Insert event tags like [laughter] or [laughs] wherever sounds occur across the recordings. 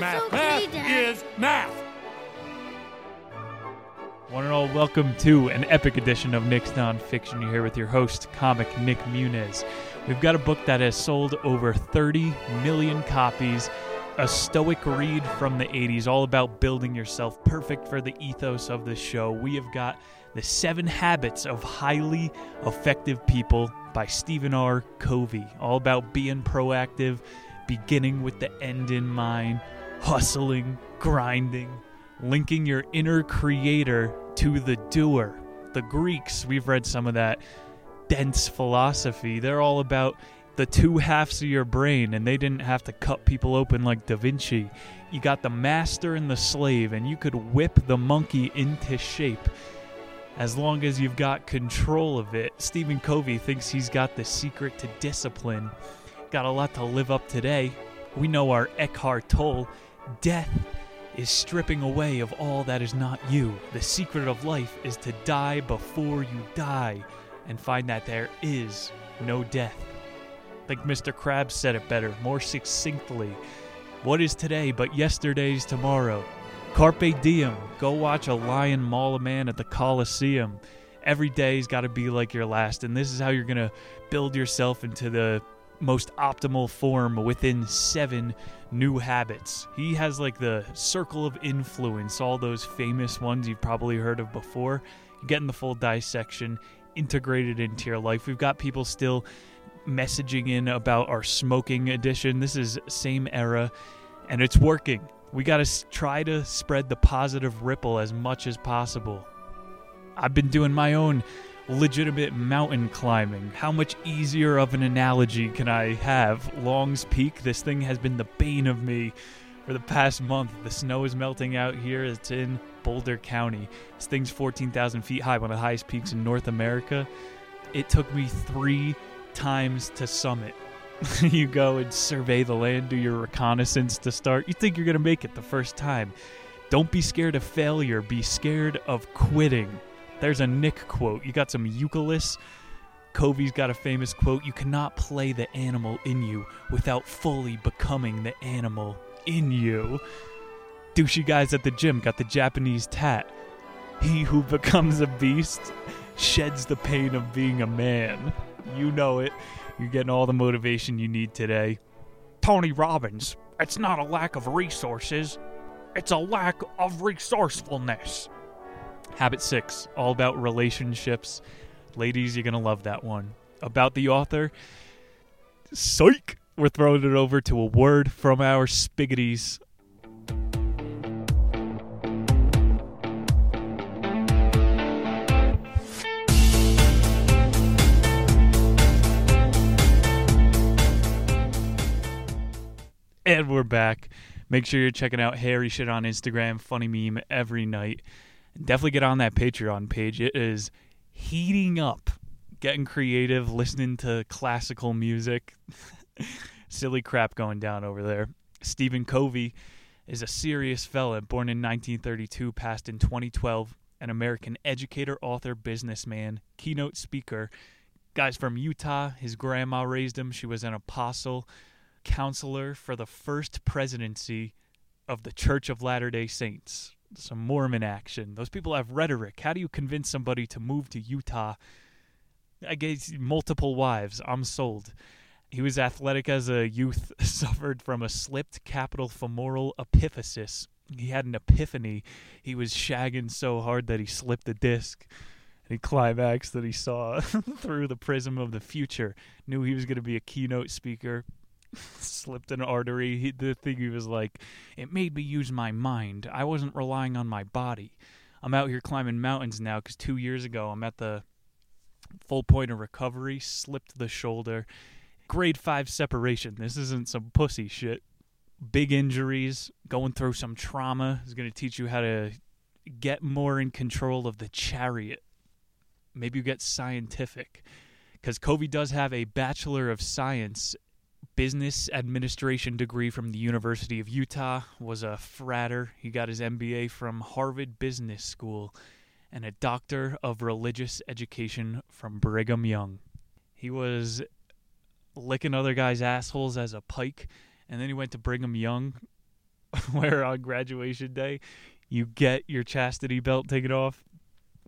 Math is math. okay, math Dad. is math. One and all, welcome to an epic edition of Nick's Nonfiction. You're here with your host, comic Nick Muniz. We've got a book that has sold over 30 million copies, a stoic read from the 80s, all about building yourself, perfect for the ethos of the show. We have got The Seven Habits of Highly Effective People by Stephen R. Covey, all about being proactive, beginning with the end in mind, hustling, grinding, linking your inner creator to the doer. The Greeks, we've read some of that dense philosophy. They're all about the two halves of your brain, and they didn't have to cut people open like Da Vinci. You got the master and the slave, and you could whip the monkey into shape as long as you've got control of it. Stephen Covey thinks he's got the secret to discipline. Got a lot to live up today. We know our Eckhart Tolle. Death is stripping away of all that is not you. The secret of life is to die before you die and find that there is no death. I think Mr. Krabs said it better, more succinctly. What is today but yesterday's tomorrow? Carpe diem. Go watch a lion maul a man at the Coliseum. Every day's got to be like your last, and this is how you're going to build yourself into the most optimal form within seven new habits. He has like the circle of influence, all those famous ones you've probably heard of before. You're getting the full dissection integrated into your life. We've got people still messaging in about our smoking edition. This is same era, and it's working. We got to try to spread the positive ripple as much as possible. I've been doing my own legitimate mountain climbing. How much easier of an analogy can I have? Long's Peak, this thing has been the bane of me for the past month. The snow is melting out here. It's in Boulder County. This thing's 14,000 feet high, one of the highest peaks in North America. It took me three times to summit. [laughs] you go and survey the land, do your reconnaissance to start. You think you're going to make it the first time. Don't be scared of failure, be scared of quitting. There's a Nick quote. You got some Eucalyptus. Covey's got a famous quote You cannot play the animal in you without fully becoming the animal in you. Douchey guys at the gym got the Japanese tat. He who [laughs] becomes a beast sheds the pain of being a man. You know it. You're getting all the motivation you need today. Tony Robbins, it's not a lack of resources, it's a lack of resourcefulness. Habit six, all about relationships. Ladies, you're going to love that one. About the author, psych! We're throwing it over to a word from our spiggities. And we're back. Make sure you're checking out Harry Shit on Instagram, funny meme every night. Definitely get on that Patreon page. It is heating up, getting creative, listening to classical music. [laughs] Silly crap going down over there. Stephen Covey is a serious fella, born in 1932, passed in 2012, an American educator, author, businessman, keynote speaker. Guy's from Utah. His grandma raised him. She was an apostle counselor for the first presidency of the Church of Latter day Saints. Some Mormon action. Those people have rhetoric. How do you convince somebody to move to Utah? I guess multiple wives. I'm sold. He was athletic as a youth, [laughs] suffered from a slipped capital femoral epiphysis. He had an epiphany. He was shagging so hard that he slipped a disc. And he climaxed that he saw [laughs] through the prism of the future. Knew he was going to be a keynote speaker [laughs] slipped an artery. He, the thing he was like, it made me use my mind. I wasn't relying on my body. I'm out here climbing mountains now because two years ago I'm at the full point of recovery, slipped the shoulder, grade five separation. This isn't some pussy shit. Big injuries, going through some trauma is going to teach you how to get more in control of the chariot. Maybe you get scientific. Because Covey does have a Bachelor of Science business administration degree from the University of Utah, was a frater. He got his MBA from Harvard Business School and a doctor of religious education from Brigham Young. He was licking other guys' assholes as a pike, and then he went to Brigham Young [laughs] where on graduation day you get your chastity belt taken off.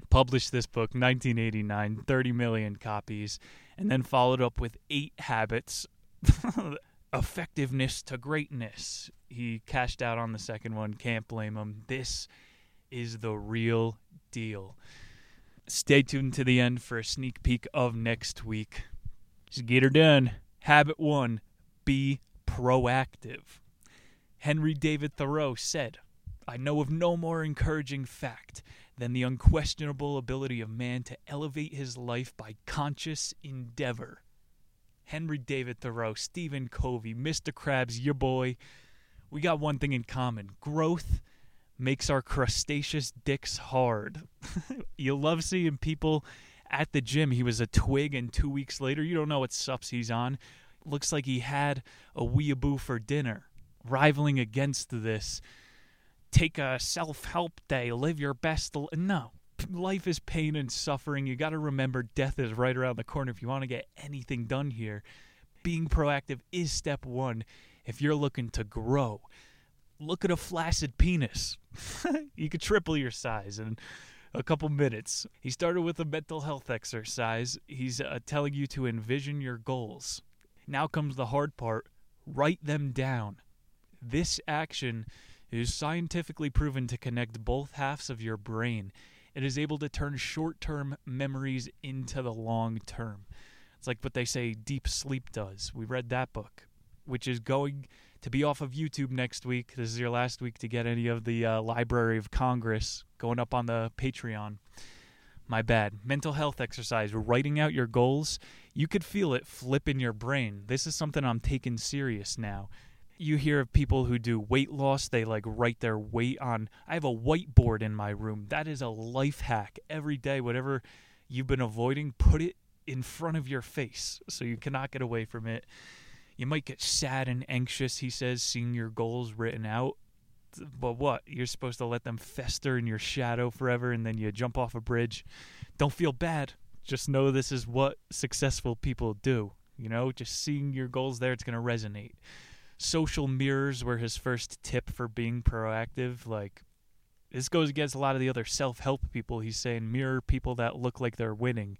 Published this book, 1989, 30 million copies, and then followed up with Eight Habits [laughs] Effectiveness to Greatness. He cashed out on the second one, can't blame him. This is the real deal. Stay tuned to the end for a sneak peek of next week. Just get her done. Habit one be proactive. Henry David Thoreau said, I know of no more encouraging fact than the unquestionable ability of man to elevate his life by conscious endeavor. Henry David Thoreau, Stephen Covey, Mr. Krabs, your boy. We got one thing in common growth makes our crustaceous dicks hard. [laughs] you love seeing people at the gym. He was a twig, and two weeks later, you don't know what sups he's on. Looks like he had a weeaboo for dinner, rivaling against this take a self help day, live your best. L-. No, life is pain and suffering. You got to remember death is right around the corner if you want to get anything done here. Being proactive is step one if you're looking to grow. Look at a flaccid penis. [laughs] you could triple your size in a couple minutes. He started with a mental health exercise. He's uh, telling you to envision your goals. Now comes the hard part write them down. This action is scientifically proven to connect both halves of your brain. It is able to turn short term memories into the long term. It's like what they say deep sleep does. We read that book, which is going to be off of YouTube next week. This is your last week to get any of the uh, Library of Congress going up on the Patreon. My bad. Mental health exercise, writing out your goals. You could feel it flip in your brain. This is something I'm taking serious now you hear of people who do weight loss they like write their weight on i have a whiteboard in my room. That is a life hack. Every day whatever you've been avoiding put it in front of your face so you cannot get away from it. You might get sad and anxious he says seeing your goals written out. But what? You're supposed to let them fester in your shadow forever and then you jump off a bridge. Don't feel bad. Just know this is what successful people do you know? Just seeing your goals there it's going to resonate social mirrors were his first tip for being proactive. Like, this goes against a lot of the other self help people. He's saying mirror people that look like they're winning,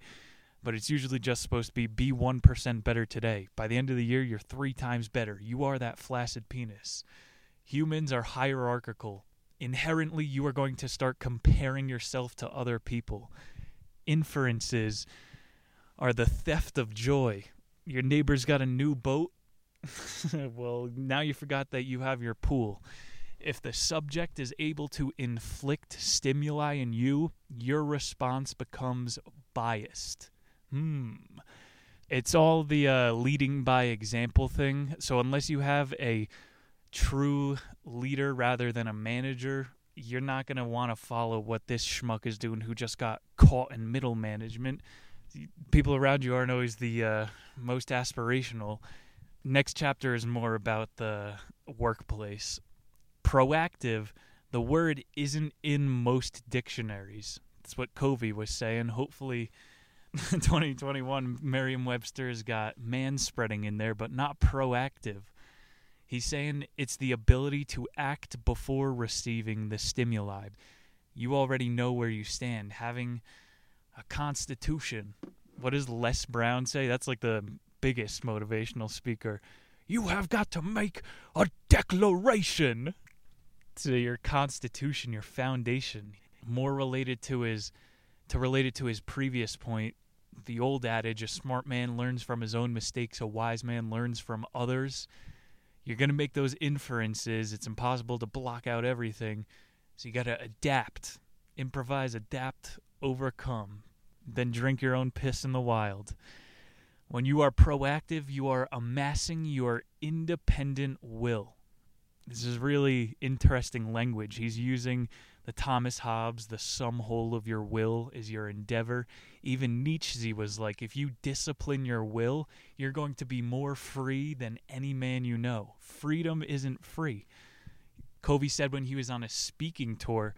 but it's usually just supposed to be be 1% better today. By the end of the year, you're three times better. You are that flaccid penis. Humans are hierarchical. Inherently, you are going to start comparing yourself to other people. Inferences are the theft of joy. Your neighbor's got a new boat [laughs] well, now you forgot that you have your pool. If the subject is able to inflict stimuli in you, your response becomes biased. Hmm. It's all the uh, leading by example thing. So, unless you have a true leader rather than a manager, you're not going to want to follow what this schmuck is doing who just got caught in middle management. People around you aren't always the uh, most aspirational next chapter is more about the workplace. Proactive, the word isn't in most dictionaries. That's what Covey was saying. Hopefully, [laughs] 2021 Merriam-Webster's got man spreading in there, but not proactive. He's saying it's the ability to act before receiving the stimuli. You already know where you stand. Having a constitution. What does Les Brown say? That's like the biggest motivational speaker. You have got to make a declaration to your constitution, your foundation. More related to his to related to his previous point, the old adage, a smart man learns from his own mistakes, a wise man learns from others. You're going to make those inferences. It's impossible to block out everything. So you got to adapt, improvise, adapt, overcome, then drink your own piss in the wild. When you are proactive, you are amassing your independent will. This is really interesting language. He's using the Thomas Hobbes, the sum whole of your will is your endeavor. Even Nietzsche was like, if you discipline your will, you're going to be more free than any man you know. Freedom isn't free. Covey said when he was on a speaking tour,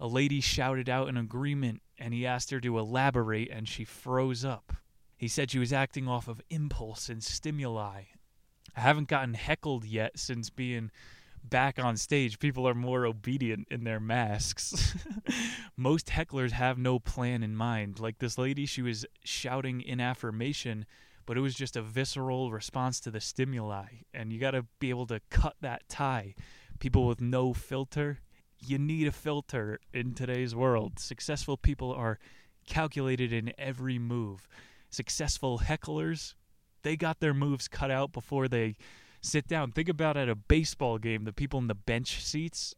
a lady shouted out an agreement and he asked her to elaborate and she froze up. He said she was acting off of impulse and stimuli. I haven't gotten heckled yet since being back on stage, people are more obedient in their masks. [laughs] Most hecklers have no plan in mind. Like this lady, she was shouting in affirmation, but it was just a visceral response to the stimuli. And you got to be able to cut that tie. People with no filter, you need a filter in today's world. Successful people are calculated in every move. Successful hecklers, they got their moves cut out before they sit down. Think about at a baseball game, the people in the bench seats.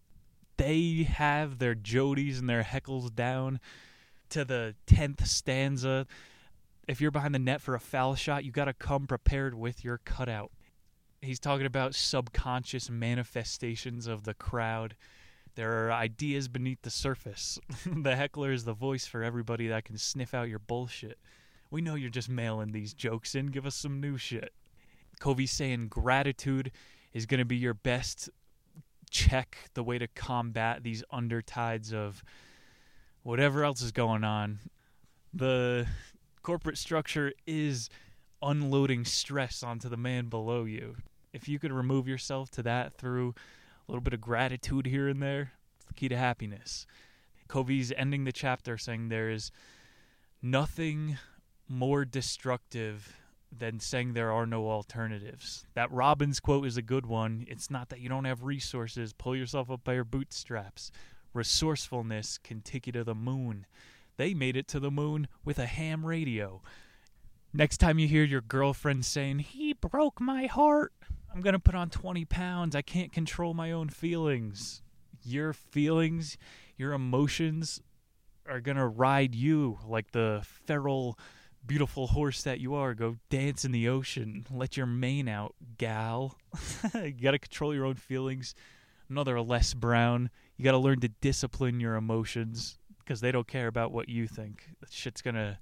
[laughs] they have their jodies and their heckles down to the 10th stanza. If you're behind the net for a foul shot, you got to come prepared with your cutout. He's talking about subconscious manifestations of the crowd. There are ideas beneath the surface. [laughs] the heckler is the voice for everybody that can sniff out your bullshit. We know you're just mailing these jokes in. Give us some new shit. Covey's saying gratitude is going to be your best check, the way to combat these undertides of whatever else is going on. The corporate structure is unloading stress onto the man below you. If you could remove yourself to that through a little bit of gratitude here and there, it's the key to happiness. Covey's ending the chapter saying there is nothing more destructive than saying there are no alternatives. That Robbins quote is a good one. It's not that you don't have resources, pull yourself up by your bootstraps. Resourcefulness can take you to the moon. They made it to the moon with a ham radio. Next time you hear your girlfriend saying, He broke my heart, I'm going to put on 20 pounds. I can't control my own feelings. Your feelings, your emotions are going to ride you like the feral beautiful horse that you are, go dance in the ocean. Let your mane out, gal. [laughs] you got to control your own feelings. Another Les Brown. You got to learn to discipline your emotions because they don't care about what you think. That shit's going to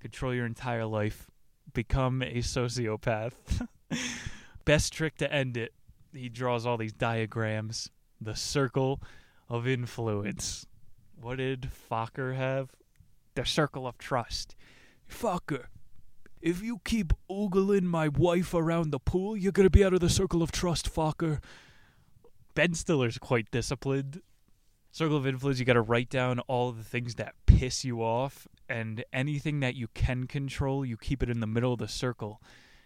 control your entire life. Become a sociopath. [laughs] Best trick to end it. He draws all these diagrams. The circle of influence. What did Focker have? The circle of trust. Fucker, if you keep ogling my wife around the pool, you're gonna be out of the circle of trust, fucker. Ben Stiller's quite disciplined. Circle of influence, you gotta write down all the things that piss you off, and anything that you can control, you keep it in the middle of the circle.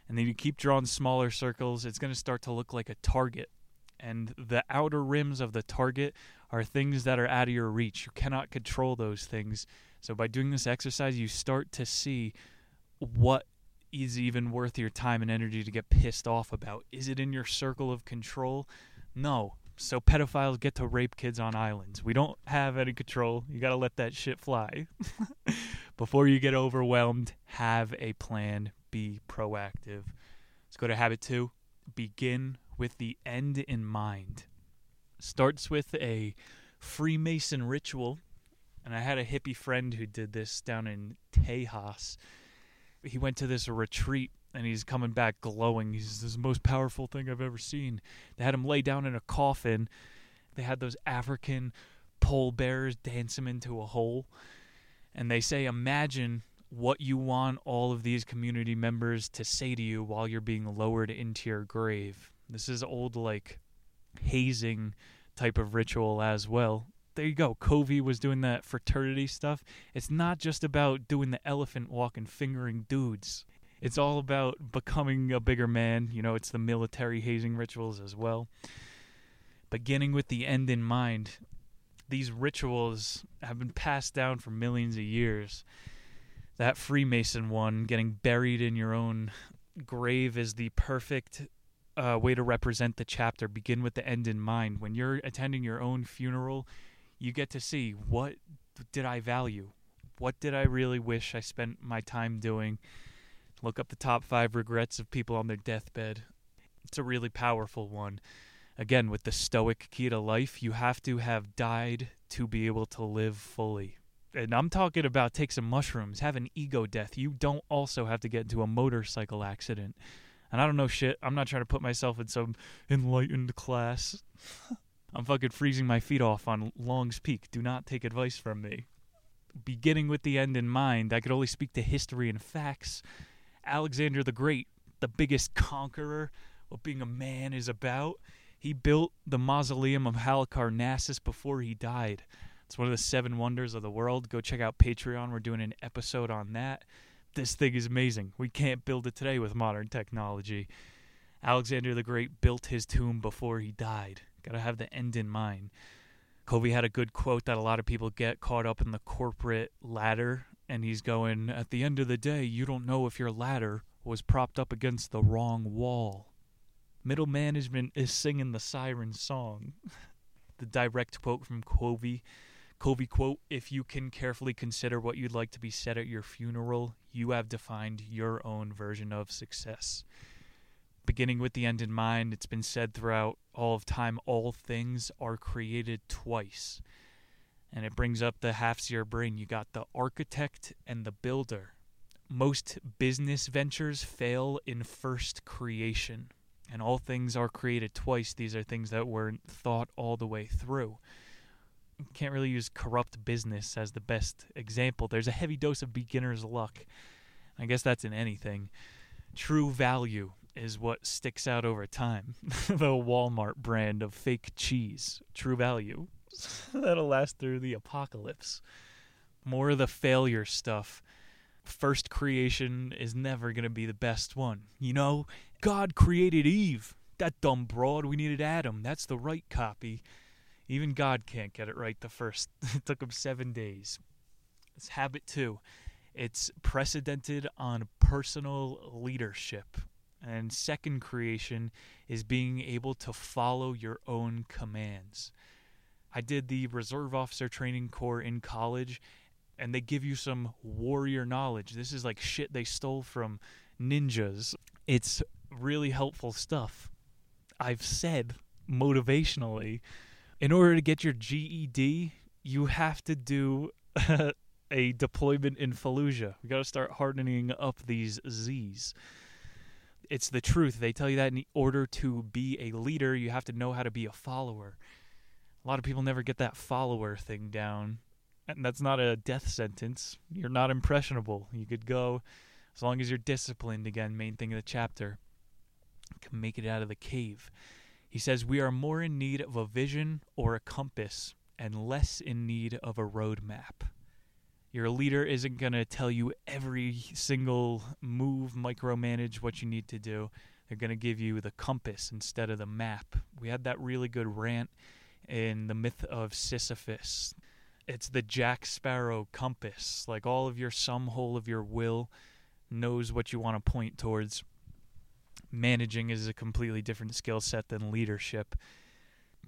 And then you keep drawing smaller circles, it's gonna start to look like a target. And the outer rims of the target are things that are out of your reach. You cannot control those things. So by doing this exercise, you start to see what is even worth your time and energy to get pissed off about. Is it in your circle of control? No. So pedophiles get to rape kids on islands. We don't have any control. You got to let that shit fly. [laughs] Before you get overwhelmed, have a plan. Be proactive. Let's go to habit 2. Begin with the end in mind. Starts with a Freemason ritual and I had a hippie friend who did this down in Tejas. He went to this retreat and he's coming back glowing. He's the most powerful thing I've ever seen. They had him lay down in a coffin. They had those African pole bearers dance him into a hole. And they say, imagine what you want all of these community members to say to you while you're being lowered into your grave. This is old, like, hazing type of ritual as well there you go. Covey was doing that fraternity stuff. It's not just about doing the elephant walk and fingering dudes. It's all about becoming a bigger man. You know, it's the military hazing rituals as well. Beginning with the end in mind, these rituals have been passed down for millions of years. That Freemason one, getting buried in your own grave, is the perfect uh, way to represent the chapter. Begin with the end in mind. When you're attending your own funeral, you get to see what did I value? What did I really wish I spent my time doing? Look up the top five regrets of people on their deathbed. It's a really powerful one. Again, with the stoic key to life, you have to have died to be able to live fully. And I'm talking about take some mushrooms, have an ego death. You don't also have to get into a motorcycle accident. And I don't know shit. I'm not trying to put myself in some enlightened class. [laughs] I'm fucking freezing my feet off on Long's Peak. Do not take advice from me. Beginning with the end in mind, I could only speak to history and facts. Alexander the Great, the biggest conqueror, what being a man is about, He built the mausoleum of Halicarnassus before he died. It's one of the seven wonders of the world. Go check out Patreon. We're doing an episode on that. This thing is amazing. We can't build it today with modern technology. Alexander the Great built his tomb before he died. Got to have the end in mind. Covey had a good quote that a lot of people get caught up in the corporate ladder, and he's going, At the end of the day, you don't know if your ladder was propped up against the wrong wall. Middle management is singing the siren song. [laughs] the direct quote from Covey Covey quote If you can carefully consider what you'd like to be said at your funeral, you have defined your own version of success. Beginning with the end in mind, it's been said throughout all of time all things are created twice. And it brings up the halves of your brain. You got the architect and the builder. Most business ventures fail in first creation. And all things are created twice. These are things that weren't thought all the way through can't really use corrupt business as the best example. There's a heavy dose of beginner's luck. I guess that's in anything. True value is what sticks out over time. [laughs] the Walmart brand of fake cheese. True value. [laughs] That'll last through the apocalypse. More of the failure stuff. First creation is never going to be the best one. You know, God created Eve. That dumb broad, we needed Adam. That's the right copy. Even God can't get it right the first. [laughs] it took him seven days. It's habit two. It's precedented on personal leadership. And second creation is being able to follow your own commands. I did the Reserve Officer Training Corps in college, and they give you some warrior knowledge. This is like shit they stole from ninjas. It's really helpful stuff. I've said motivationally in order to get your GED, you have to do [laughs] a deployment in Fallujah. We got to start hardening up these Z's. It's the truth. They tell you that in order to be a leader, you have to know how to be a follower. A lot of people never get that follower thing down. And that's not a death sentence. You're not impressionable. You could go as long as you're disciplined, again, main thing of the chapter. Can make it out of the cave. He says, We are more in need of a vision or a compass and less in need of a roadmap. Your leader isn't going to tell you every single move, micromanage what you need to do. They're going to give you the compass instead of the map. We had that really good rant in the myth of Sisyphus. It's the Jack Sparrow compass. Like all of your sum hole of your will knows what you want to point towards managing is a completely different skill set than leadership.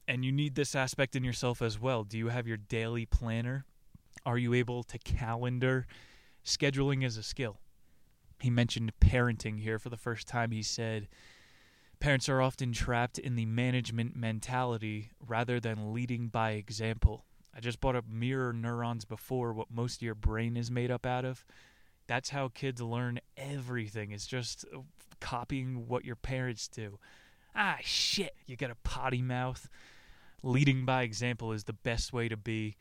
And you need this aspect in yourself as well. Do you have your daily planner? Are you able to calendar? Scheduling is a skill. He mentioned parenting here for the first time. He said, Parents are often trapped in the management mentality rather than leading by example. I just brought up mirror neurons before, what most of your brain is made up out of. That's how kids learn everything. It's just copying what your parents do. Ah, shit, you got a potty mouth. Leading by example is the best way to be.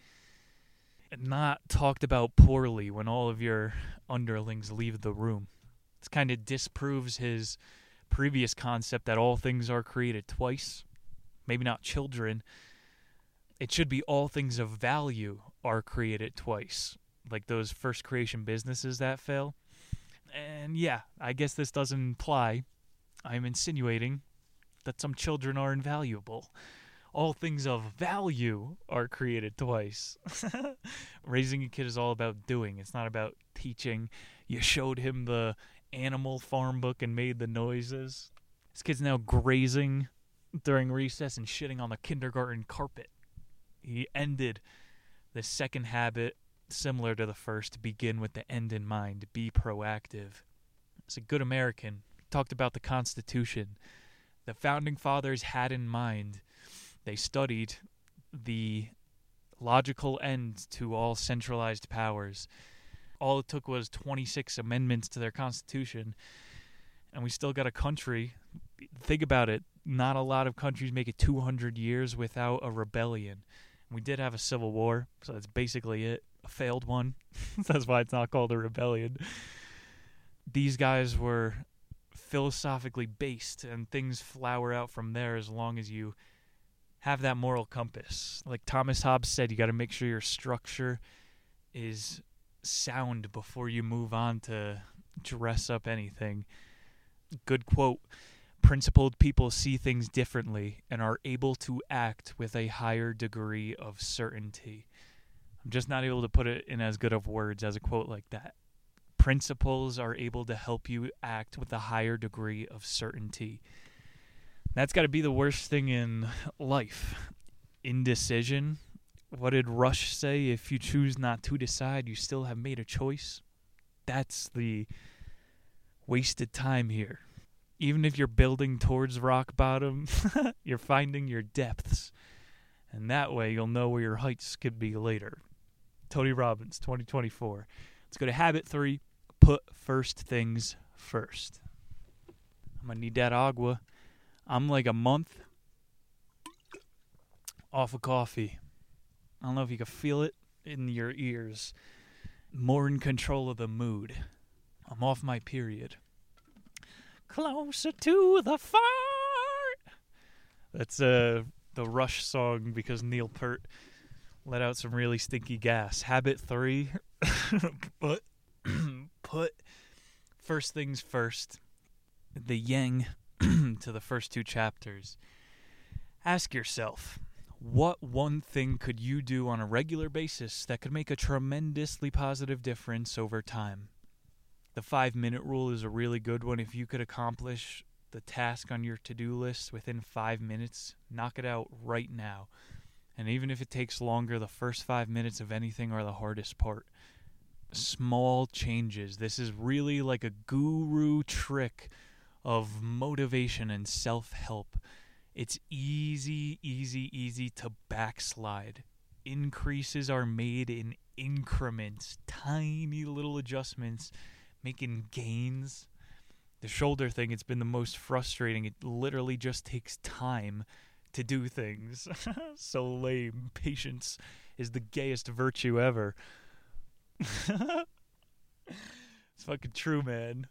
Not talked about poorly when all of your underlings leave the room. This kind of disproves his previous concept that all things are created twice. Maybe not children. It should be all things of value are created twice. Like those first creation businesses that fail. And yeah, I guess this doesn't imply I'm insinuating that some children are invaluable. All things of value are created twice. [laughs] Raising a kid is all about doing, it's not about teaching. You showed him the animal farm book and made the noises. This kid's now grazing during recess and shitting on the kindergarten carpet. He ended the second habit similar to the first, begin with the end in mind, be proactive. As a good American, talked about the Constitution. The founding fathers had in mind, they studied the logical end to all centralized powers. All it took was 26 amendments to their Constitution, and we still got a country. Think about it. Not a lot of countries make it 200 years without a rebellion. We did have a civil war, so that's basically it a failed one. [laughs] That's why it's not called a rebellion. These guys were philosophically based and things flower out from there as long as you have that moral compass. Like Thomas Hobbes said, you got to make sure your structure is sound before you move on to dress up anything. Good quote. Principled people see things differently and are able to act with a higher degree of certainty. I'm just not able to put it in as good of words as a quote like that. Principles are able to help you act with a higher degree of certainty. That's got to be the worst thing in life. Indecision. What did Rush say? If you choose not to decide, you still have made a choice. That's the wasted time here. Even if you're building towards rock bottom, [laughs] you're finding your depths. And that way you'll know where your heights could be later. Tony Robbins, 2024. Let's go to habit three put first things first. I'm going to need that agua. I'm like a month off of coffee. I don't know if you can feel it in your ears. More in control of the mood. I'm off my period. Closer to the fire. That's uh the Rush song because Neil Peart let out some really stinky gas. Habit three, [laughs] but [clears throat] put first things first. The yang to the first two chapters. Ask yourself, what one thing could you do on a regular basis that could make a tremendously positive difference over time? The five minute rule is a really good one. If you could accomplish the task on your to do list within five minutes, knock it out right now. And even if it takes longer, the first five minutes of anything are the hardest part. Small changes. This is really like a guru trick of motivation and self help. It's easy, easy, easy to backslide. Increases are made in increments, tiny little adjustments, making gains. The shoulder thing, it's been the most frustrating. It literally just takes time to do things. [laughs] so lame. Patience is the gayest virtue ever. [laughs] it's fucking true, man.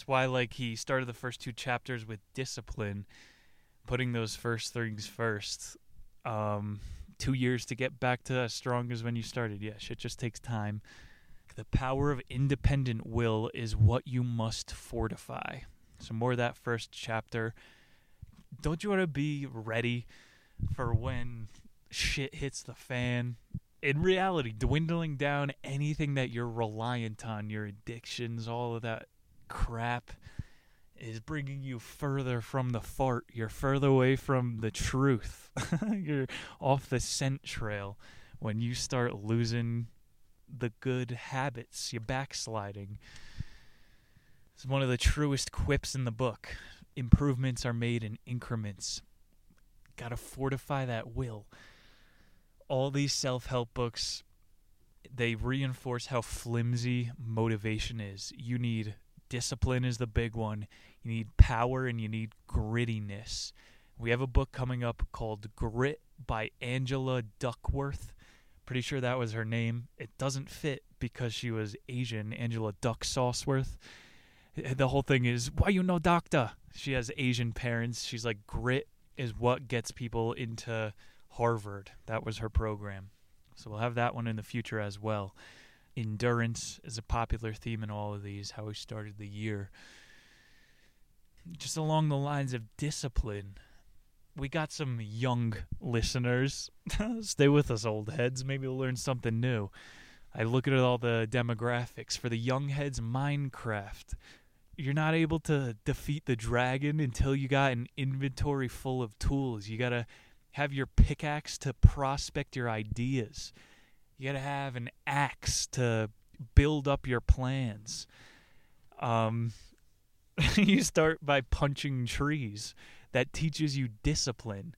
That's why, like, he started the first two chapters with discipline, putting those first things first. Um, two years to get back to as strong as when you started. Yeah, shit just takes time. The power of independent will is what you must fortify. So, more of that first chapter. Don't you want to be ready for when shit hits the fan? In reality, dwindling down anything that you're reliant on, your addictions, all of that crap is bringing you further from the fart. You're further away from the truth. [laughs] You're off the scent trail when you start losing the good habits. You're backsliding. It's one of the truest quips in the book. Improvements are made in increments. Got to fortify that will. All these self help books, they reinforce how flimsy motivation is. You need discipline is the big one. You need power and you need grittiness. We have a book coming up called Grit by Angela Duckworth. Pretty sure that was her name. It doesn't fit because she was Asian, Angela Duck Sauceworth. Eh, the whole thing is, why you know doctor? She has Asian parents. She's like, grit is what gets people into Harvard. That was her program. So we'll have that one in the future as well endurance is a popular theme in all of these, how we started the year. Just along the lines of discipline, we got some young listeners. [laughs] Stay with us, old heads. Maybe we'll learn something new. I look at all the demographics. For the young heads, Minecraft. You're not able to defeat the dragon until you got an inventory full of tools. You got to have your pickaxe to prospect your ideas. You got to have an axe to build up your plans. Um, [laughs] you start by punching trees. That teaches you discipline.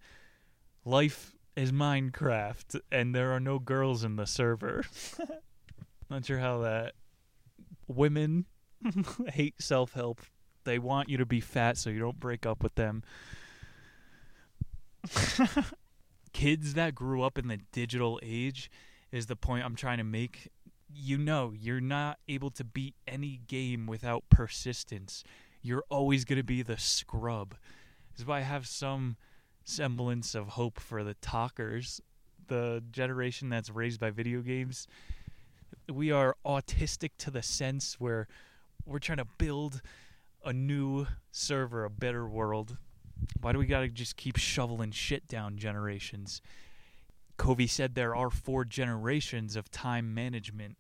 Life is Minecraft, and there are no girls in the server. [laughs] Not sure how that. Women [laughs] hate self help. They want you to be fat so you don't break up with them. Kids that grew up in the digital age is the point I'm trying to make. You know, you're not able to beat any game without persistence. you're always going to be the scrub. Is why I have some semblance of hope for the talkers, the generation that's raised by video games. We are autistic to the sense where we're trying to build a new server, a better world. Why do we got to just keep shoveling shit down generations? Covey said there are four generations of time management.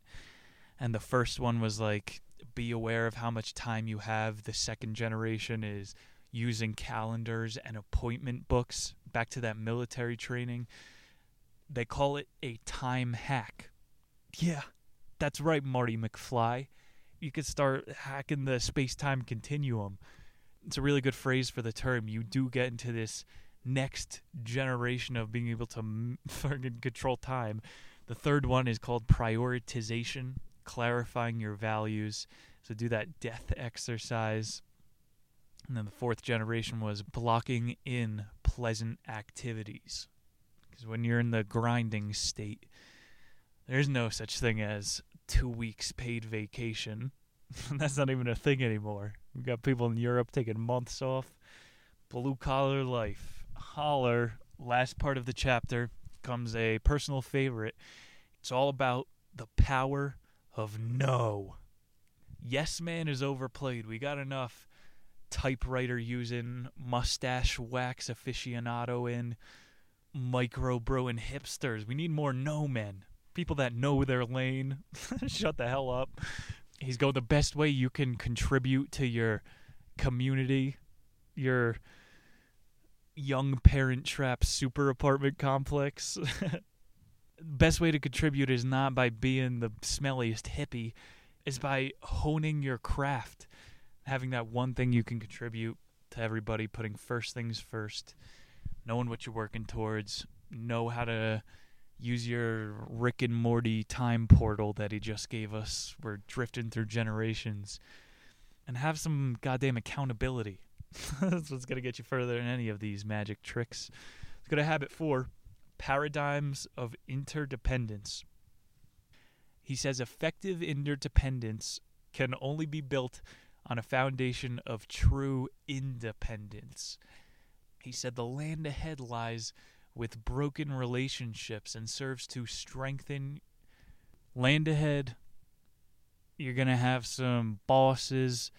And the first one was like, be aware of how much time you have. The second generation is using calendars and appointment books. Back to that military training. They call it a time hack. Yeah, that's right, Marty McFly. You could start hacking the space time continuum. It's a really good phrase for the term. You do get into this next generation of being able to [laughs] fucking control time. The third one is called prioritization, clarifying your values. So do that death exercise. And then the fourth generation was blocking in pleasant activities. Because when you're in the grinding state, there's no such thing as two weeks paid vacation. [laughs] That's not even a thing anymore. We've got people in Europe taking months off. Blue collar life. Holler. Last part of the chapter comes a personal favorite. It's all about the power of no. Yes Man is overplayed. We got enough typewriter using, mustache wax aficionado in, micro and hipsters. We need more no men. People that know their lane. [laughs] Shut the hell up. He's going the best way you can contribute to your community, your young parent trap super apartment complex. [laughs] best way to contribute is not by being the smelliest hippie, is by honing your craft having that one thing you can contribute to everybody, putting first things first, knowing what you're working towards, know how to use your Rick and Morty time portal that he just gave us. We're drifting through generations. And have some goddamn accountability. That's what's going to get you further than any of these magic tricks. Let's go to habit four paradigms of interdependence. He says effective interdependence can only be built on a foundation of true independence. He said the land ahead lies with broken relationships and serves to strengthen land ahead. You're going to have some bosses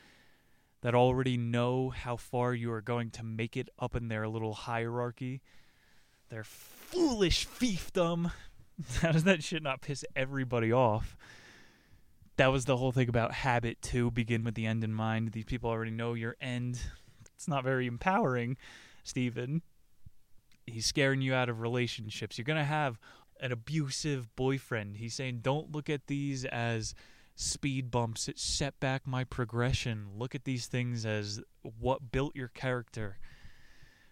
that already know how far you are going to make it up in their little hierarchy. Their foolish fiefdom. [laughs] How does that shit not piss everybody off? that was the whole thing about habit to begin with the end in mind. These people already know your end. It's not very empowering, Stephen. He's scaring you out of relationships. You're going to have an abusive boyfriend. He's saying, don't look at these as speed bumps. It set back my progression. Look at these things as what built your character.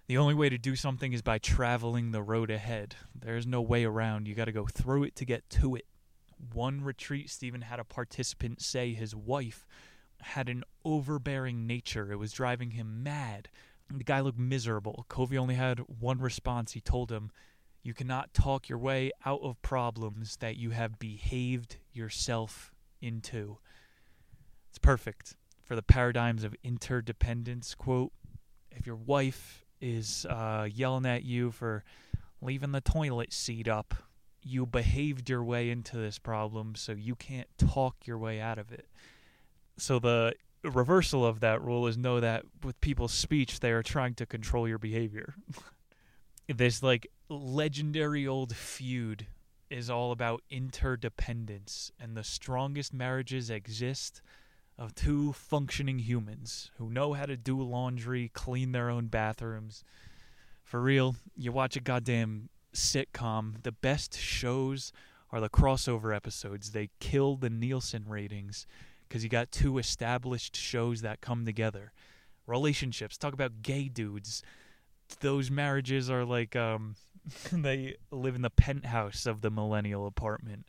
The only way to do something is by traveling the road ahead. There's no way around. You got to go through it to get to it one retreat, Stephen had a participant say his wife had an overbearing nature. It was driving him mad. The guy looked miserable. Covey only had one response. He told him, You cannot talk your way out of problems that you have behaved yourself into. It's perfect for the paradigms of interdependence. Quote If your wife is uh, yelling at you for leaving the toilet seat up you behaved your way into this problem, so you can't talk your way out of it. So the reversal of that rule is know that with people's speech, they are trying to control your behavior. [laughs] this like legendary old feud is all about interdependence, and the strongest marriages exist of two functioning humans who know how to do laundry, clean their own bathrooms. For real, you watch a goddamn sitcom, the best shows are the crossover episodes. They kill the Nielsen ratings because you got two established shows that come together. Relationships, talk about gay dudes. Those marriages are like um [laughs] they live in the penthouse of the millennial apartment.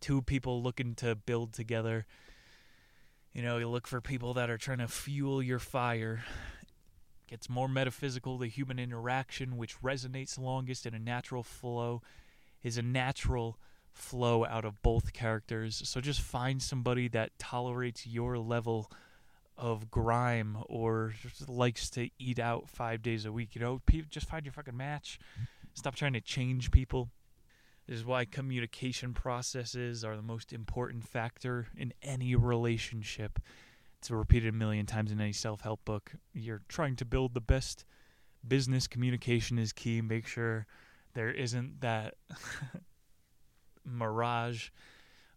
Two people looking to build together. You know, you look for people that are trying to fuel your fire Gets more metaphysical. The human interaction, which resonates longest in a natural flow, is a natural flow out of both characters. So just find somebody that tolerates your level of grime or likes to eat out five days a week. You know, people just find your fucking match. Stop trying to change people. This is why communication processes are the most important factor in any relationship. It's repeated a million times in any self help book. You're trying to build the best business communication is key. Make sure there isn't that [laughs] mirage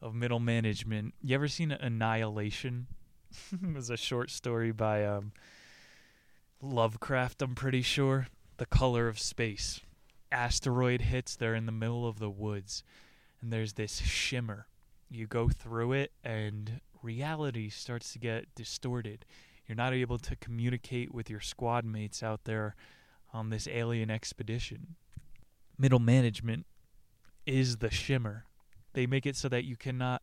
of middle management. You ever seen Annihilation? [laughs] it was a short story by um, Lovecraft, I'm pretty sure. The Color of Space. Asteroid hits, they're in the middle of the woods, and there's this shimmer. You go through it, and reality starts to get distorted. You're not able to communicate with your squad mates out there on this alien expedition. Middle management is the shimmer. They make it so that you cannot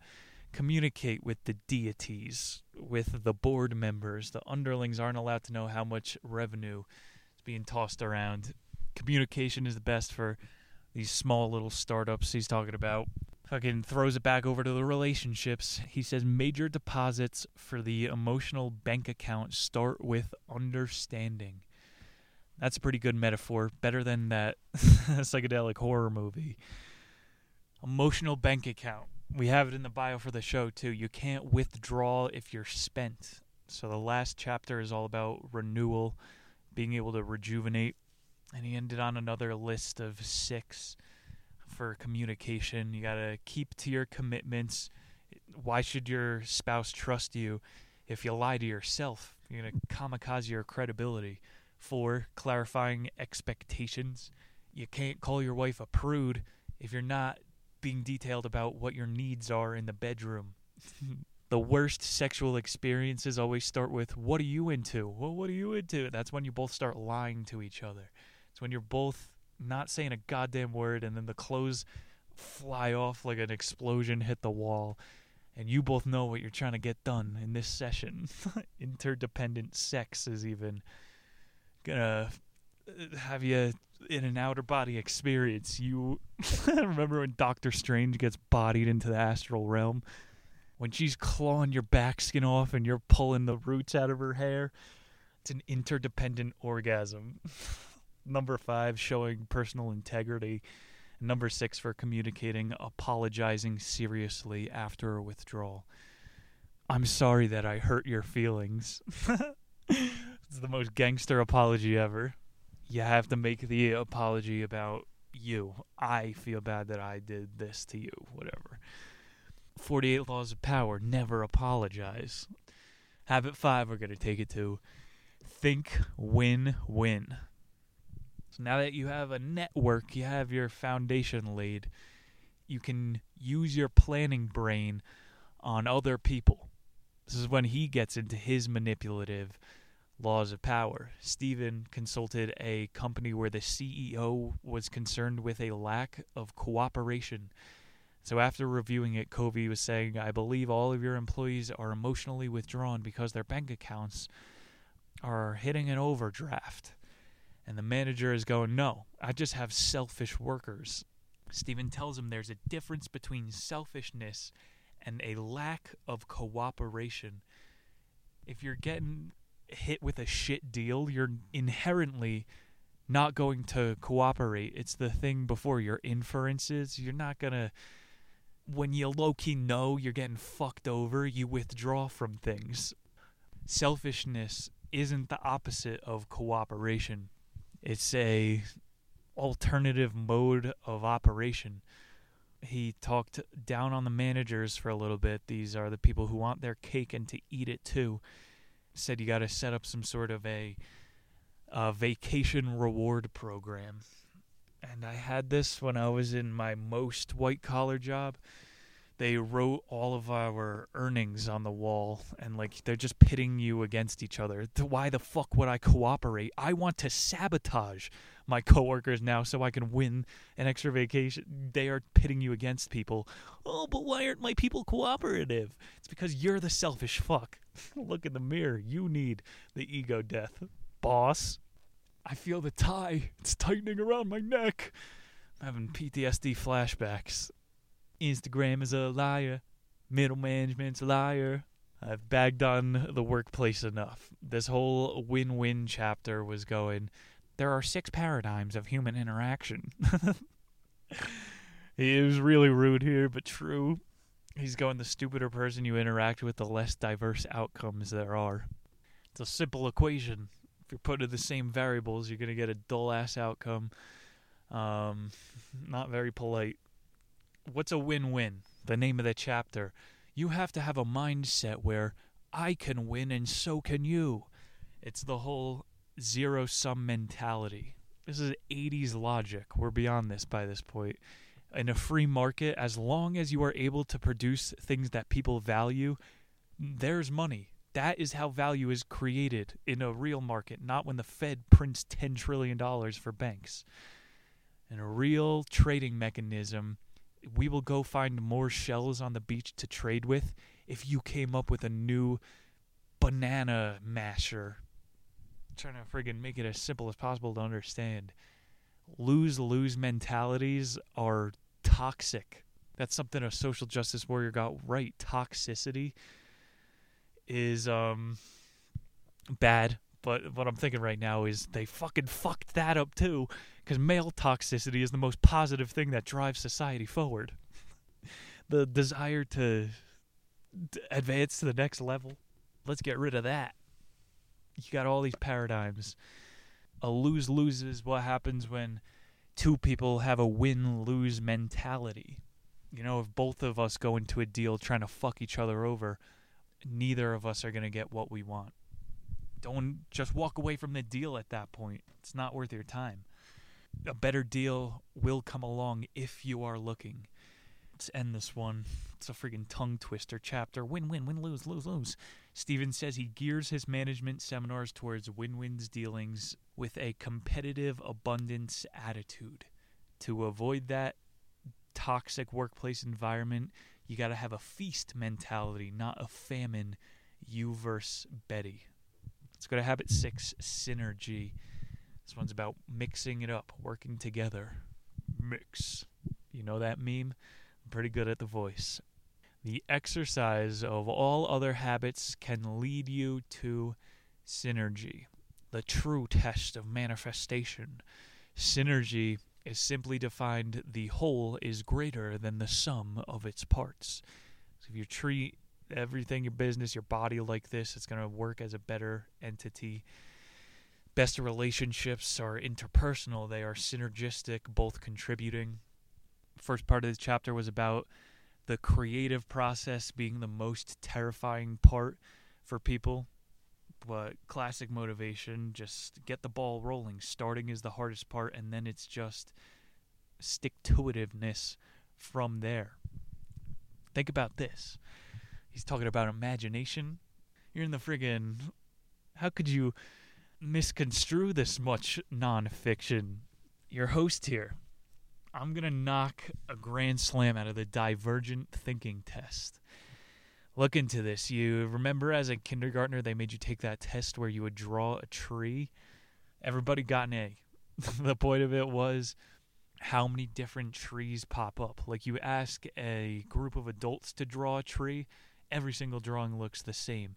communicate with the deities, with the board members. The underlings aren't allowed to know how much revenue is being tossed around. Communication is the best for these small little startups he's talking about. Fucking throws it back over to the relationships. He says major deposits for the emotional bank account start with understanding. That's a pretty good metaphor. Better than that [laughs] psychedelic horror movie. Emotional bank account. We have it in the bio for the show too. You can't withdraw if you're spent. So the last chapter is all about renewal, being able to rejuvenate. And he ended on another list of six for communication. You got to keep to your commitments. Why should your spouse trust you if you lie to yourself? You're going to kamikaze your credibility. Four, clarifying expectations. You can't call your wife a prude if you're not being detailed about what your needs are in the bedroom. [laughs] the worst sexual experiences always start with, What are you into? Well, what are you into? That's when you both start lying to each other. It's when you're both not saying a goddamn word and then the clothes fly off like an explosion hit the wall. And you both know what you're trying to get done in this session. [laughs] Interdependent sex is even gonna have you in an outer body experience. You [laughs] remember when Doctor Strange gets bodied into the astral realm? When she's clawing your back skin off and you're pulling the roots out of her hair? It's an interdependent orgasm. [laughs] Number five, showing personal integrity. Number six, for communicating, apologizing seriously after a withdrawal. I'm sorry that I hurt your feelings. [laughs] it's the most gangster apology ever you have to make the apology about you. I feel bad that I did this to you, whatever. 48 Laws of Power, never apologize. Habit 5, we're going to take it to think win win. So now that you have a network, you have your foundation laid, you can use your planning brain on other people. This is when he gets into his manipulative laws of power. Stephen consulted a company where the CEO was concerned with a lack of cooperation. So after reviewing it, Covey was saying, I believe all of your employees are emotionally withdrawn because their bank accounts are hitting an overdraft. And the manager is going, No, I just have selfish workers. Stephen tells him there's a difference between selfishness and a lack of cooperation. If you're getting hit with a shit deal, you're inherently not going to cooperate. It's the thing before your inferences. You're not going to, when you low key know you're getting fucked over, you withdraw from things. Selfishness isn't the opposite of cooperation, it's a alternative mode of operation. He talked down on the managers for a little bit. These are the people who want their cake and to eat it too said you got to set up some sort of a, a vacation reward program. And I had this when I was in my most white collar job. They wrote all of our earnings on the wall, and like they're just pitting you against each other. Why the fuck would I cooperate? I want to sabotage my coworkers now so I can win an extra vacation. They are pitting you against people. Oh, but why aren't my people cooperative? It's because you're the selfish fuck. [laughs] Look in the mirror. You need the ego death, boss. I feel the tie. It's tightening around my neck. I'm having PTSD flashbacks. Instagram is a liar. Middle management's a liar. I've bagged on the workplace enough. This whole win win chapter was going, there are six paradigms of human interaction. [laughs] it was really rude here, but true. He's going, the stupider person you interact with, the less diverse outcomes there are. It's a simple equation. If you're putting the same variables, you're going to get a dull ass outcome. Um, [laughs] not very polite. What's a win win? The name of the chapter. You have to have a mindset where I can win and so can you. It's the whole zero sum mentality. This is 80s logic. We're beyond this by this point. In a free market, as long as you are able to produce things that people value, there's money. That is how value is created in a real market, not when the Fed prints $10 trillion for banks. In a real trading mechanism, we will go find more shells on the beach to trade with if you came up with a new banana masher trying to friggin' make it as simple as possible to understand. Lose lose mentalities are toxic. That's something a social justice warrior got right. Toxicity is um bad, but what I'm thinking right now is they fucking fucked that up too, because male toxicity is the most positive thing that drives society forward. [laughs] the desire to advance to the next level. Let's get rid of that you got all these paradigms. A lose lose is what happens when two people have a win lose mentality. You know, if both of us go into a deal trying to fuck each other over, neither of us are going to get what we want. Don't just walk away from the deal at that point. It's not worth your time. A better deal will come along if you are looking. Let's end this one. It's a freaking tongue twister chapter. Win win, win lose, lose, lose. Stephen says he gears his management seminars towards win wins dealings with a competitive abundance attitude. To avoid that toxic workplace environment, you got to have a feast mentality, not a famine. You versus Betty. Let's go to habit six synergy. This one's about mixing it up, working together. Mix. You know that meme? I'm pretty good at the voice. The exercise of all other habits can lead you to synergy, the true test of manifestation. Synergy is simply defined the whole is greater than the sum of its parts. So if you treat everything, your business, your body like this, it's going to work as a better entity. Best relationships are interpersonal, they are synergistic, both contributing first part of the chapter was about the creative process being the most terrifying part for people. But classic motivation, just get the ball rolling. Starting is the hardest part, and then it's just stick to itiveness from there. Think about this. He's talking about imagination. You're in the friggin' how could you misconstrue this much nonfiction? Your host here, I'm going to knock a grand slam out of the divergent thinking test. Look into this. You remember as a kindergartner, they made you take that test where you would draw a tree? Everybody got an A. [laughs] the point of it was how many different trees pop up. Like you ask a group of adults to draw a tree, every single drawing looks the same.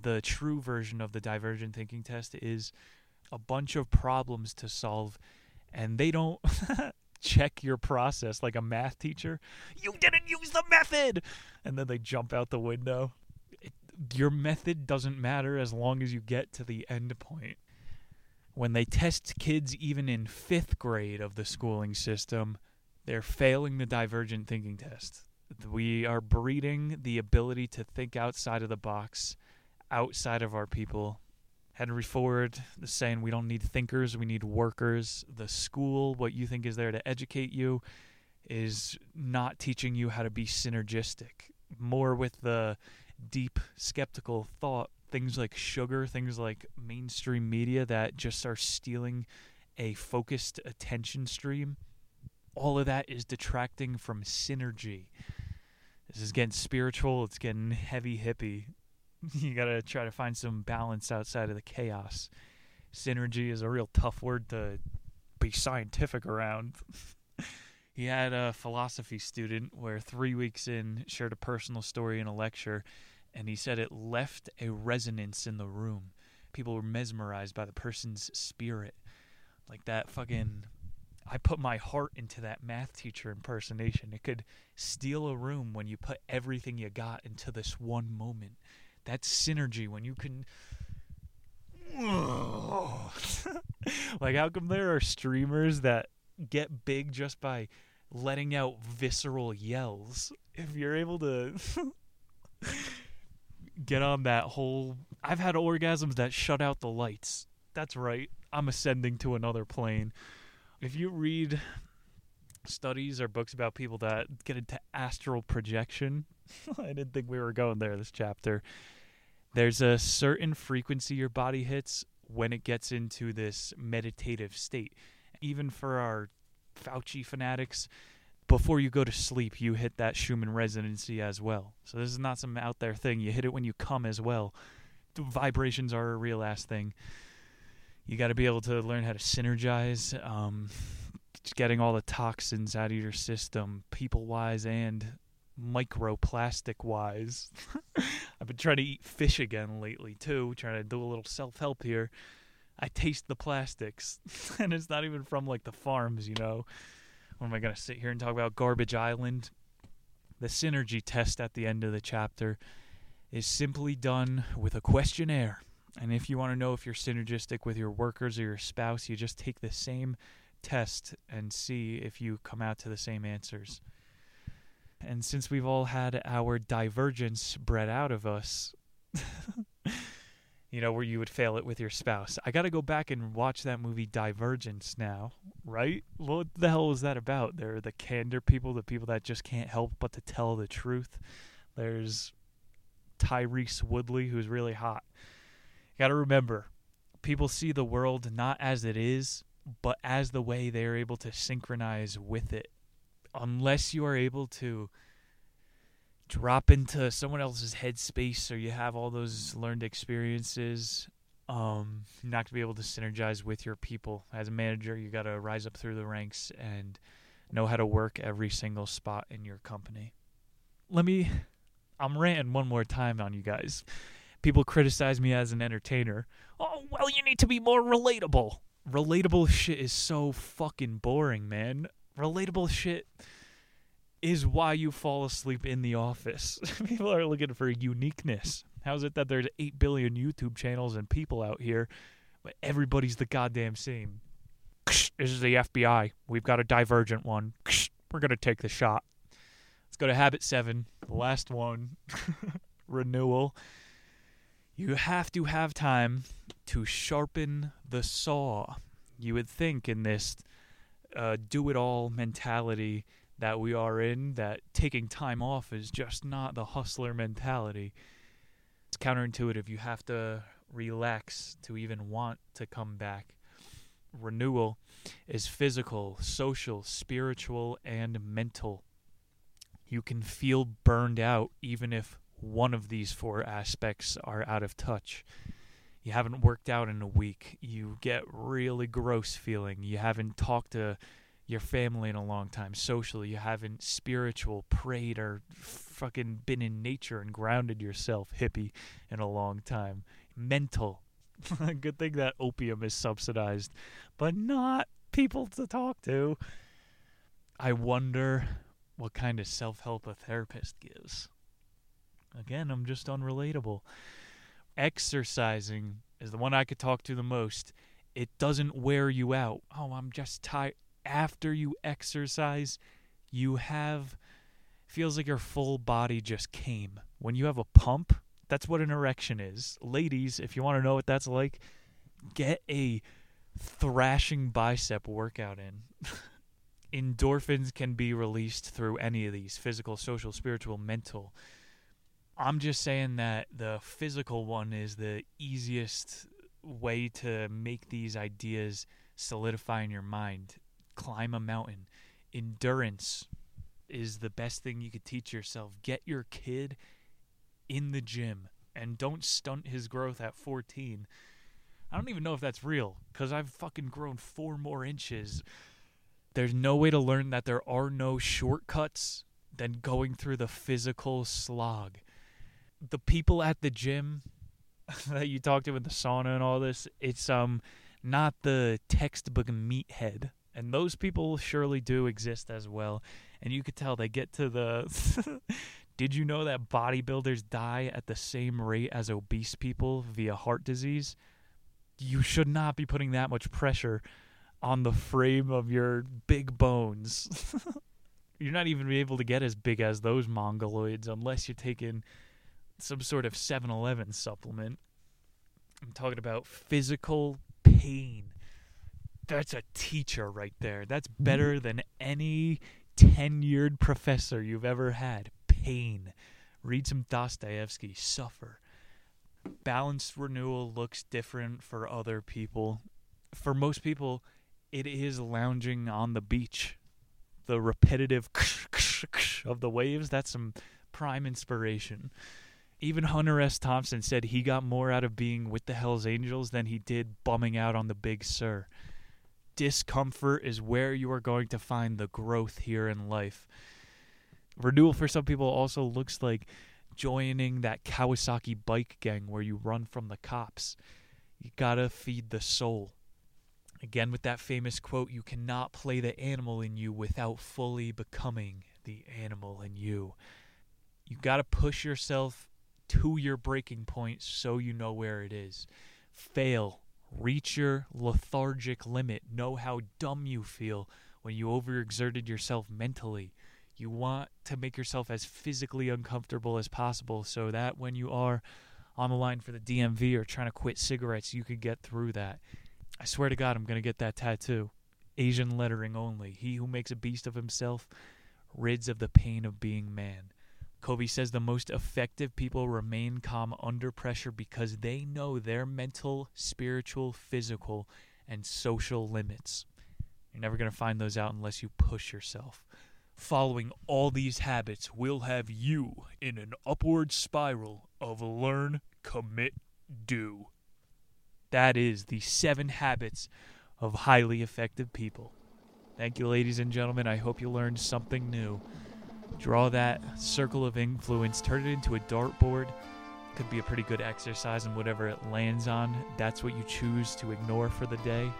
The true version of the divergent thinking test is a bunch of problems to solve, and they don't [laughs] check your process like a math teacher. You didn't use the method! And then they jump out the window. It, your method doesn't matter as long as you get to the end point. When they test kids even in fifth grade of the schooling system, they're failing the divergent thinking test. We are breeding the ability to think outside of the box, outside of our people, Henry Ford is saying we don't need thinkers, we need workers. The school, what you think is there to educate you, is not teaching you how to be synergistic. More with the deep skeptical thought, things like sugar, things like mainstream media that just are stealing a focused attention stream. All of that is detracting from synergy. This is getting spiritual, it's getting heavy hippie. [laughs] you got to try to find some balance outside of the chaos. Synergy is a real tough word to be scientific around. [laughs] he had a philosophy student where three weeks in shared a personal story in a lecture and he said it left a resonance in the room. People were mesmerized by the person's spirit. Like that fucking I put my heart into that math teacher impersonation. It could steal a room when you put everything you got into this one moment. That's synergy when you can [laughs] like how come there are streamers that get big just by letting out visceral yells? If you're able to [laughs] get on that whole I've had orgasms that shut out the lights. That's right. I'm ascending to another plane. If you read studies or books about people that get into astral projection, [laughs] I didn't think we were going there this chapter. There's a certain frequency your body hits when it gets into this meditative state. Even for our Fauci fanatics, before you go to sleep, you hit that Schumann resonancy as well. So this is not some out there thing. You hit it when you come as well. The vibrations are a real ass thing. You got to be able to learn how to synergize, um, getting all the toxins out of your system, people wise and microplastic wise. [laughs] I've been trying to eat fish again lately too, trying to do a little self help here. I taste the plastics, [laughs] and it's not even from like the farms, you know. What am I going to sit here and talk about Garbage Island? The synergy test at the end of the chapter is simply done with a questionnaire. And if you want to know if you're synergistic with your workers or your spouse, you just take the same test and see if you come out to the same answers. And since we've all had our divergence bred out of us, [laughs] you know, where you would fail it with your spouse, I got to go back and watch that movie Divergence now, right? What the hell was that about? There are the candor people, the people that just can't help but to tell the truth. There's Tyrese Woodley, who's really hot got to remember, people see the world not as it is, but as the way they are able to synchronize with it. Unless you are able to drop into someone else's headspace or you have all those learned experiences, um, you're not going to be able to synergize with your people. As a manager, you got to rise up through the ranks and know how to work every single spot in your company. Let me, I'm ranting one more time on you guys people criticize me as an entertainer. Oh, well, you need to be more relatable. Relatable shit is so fucking boring, man. Relatable shit is why you fall asleep in the office. [laughs] people are looking for uniqueness. How's it that there's 8 billion YouTube channels and people out here, but everybody's the goddamn same? This is the FBI. We've got a divergent one. We're going to take the shot. Let's go to habit seven, the last one [laughs] renewal. You have to have time to sharpen the saw. You would think in this uh, do it all mentality that we are in, that taking time off is just not the hustler mentality. It's counterintuitive. You have to relax to even want to come back. Renewal is physical, social, spiritual, and mental. You can feel burned out even if one of these four aspects are out of touch. You haven't worked out in a week. You get really gross feeling. You haven't talked to your family in a long time socially. You haven't spiritual prayed or fucking been in nature and grounded yourself hippie in a long time. Mental. [laughs] Good thing that opium is subsidized, but not people to talk to. I wonder what kind of self help a therapist gives. Again, I'm just unrelatable. Exercising is the one I could talk to the most. It doesn't wear you out. Oh, I'm just tired. After you exercise, you have feels like your full body just came. When you have a pump, that's what an erection is. Ladies, if you want to know what that's like, get a thrashing bicep workout in. [laughs] Endorphins can be released through any of these physical, social, spiritual, mental. I'm just saying that the physical one is the easiest way to make these ideas solidify in your mind. Climb a mountain. Endurance is the best thing you could teach yourself. Get your kid in the gym and don't stunt his growth at 14. I don't even know if that's real because I've fucking grown four more inches. There's no way to learn that there are no shortcuts than going through the physical slog the people at the gym [laughs] that you talk to in the sauna and all this, it's um not the textbook meathead. And those people surely do exist as well. And you could tell they get to the [laughs] Did you know that bodybuilders die at the same rate as obese people via heart disease? You should not be putting that much pressure on the frame of your big bones. [laughs] you're not even able to get as big as those mongoloids unless you're taking some sort of 7-Eleven supplement. I'm talking about physical pain. That's a teacher right there. That's mm-hmm. better than any tenured professor you've ever had pain. Read some Dostoevsky, suffer. Balanced renewal looks different for other people. For most people, it is lounging on the beach. The repetitive of the waves, that's some prime inspiration. Even Hunter S. Thompson said he got more out of being with the Hells Angels than he did bumming out on the Big Sur. Discomfort is where you are going to find the growth here in life. Renewal for some people also looks like joining that Kawasaki bike gang where you run from the cops. You gotta feed the soul. Again, with that famous quote, you cannot play the animal in you without fully becoming the animal in you. You gotta push yourself to your breaking point so you know where it is. Fail. Reach your lethargic limit. Know how dumb you feel when you overexerted yourself mentally. You want to make yourself as physically uncomfortable as possible so that when you are on the line for the DMV or trying to quit cigarettes, you can get through that. I swear to God, I'm going to get that tattoo. Asian lettering only. He who makes a beast of himself rids of the pain of being man. Covey says the most effective people remain calm under pressure because they know their mental, spiritual, physical, and social limits. You're never going to find those out unless you push yourself. Following all these habits will have you in an upward spiral of learn, commit, do. That is the seven habits of highly effective people. Thank you, ladies and gentlemen. I hope you learned something new. Draw that circle of influence, turn it into a dartboard. Could be a pretty good exercise, and whatever it lands on, that's what you choose to ignore for the day.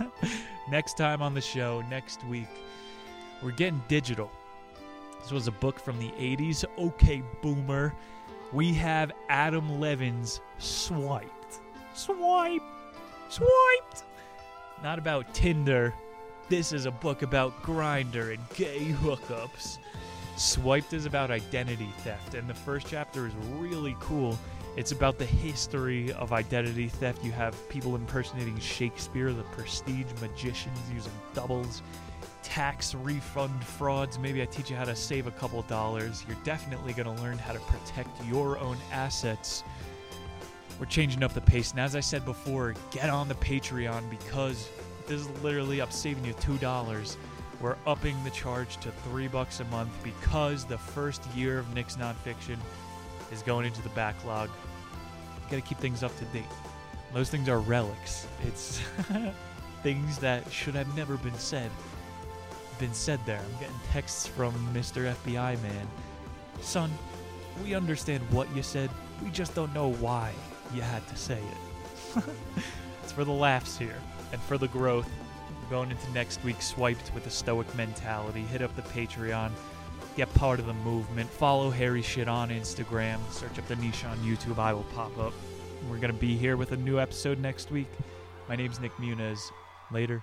[laughs] next time on the show, next week, we're getting digital. This was a book from the 80s. Okay, boomer. We have Adam Levin's Swiped. Swipe! Swiped! Not about Tinder. This is a book about Grindr and gay hookups. Swiped is about identity theft, and the first chapter is really cool. It's about the history of identity theft. You have people impersonating Shakespeare, the prestige magicians using doubles tax refund frauds. Maybe I teach you how to save a couple dollars. You're definitely going to learn how to protect your own assets. We're changing up the pace. And as I said before, get on the Patreon because this is literally up saving you $2. We're upping the charge to 3 bucks a month because the first year of Nick's nonfiction is going into the backlog. Got to keep things up to date. Those things are relics. It's [laughs] things that should have never been said been said there. I'm getting texts from Mr. FBI man. Son, we understand what you said. We just don't know why you had to say it. [laughs] it's for the laughs here and for the growth. Going into next week swiped with a stoic mentality. Hit up the Patreon. Get part of the movement. Follow Harry Shit on Instagram. Search up the niche on YouTube. I will pop up. We're going to be here with a new episode next week. My name's Nick Muniz. Later.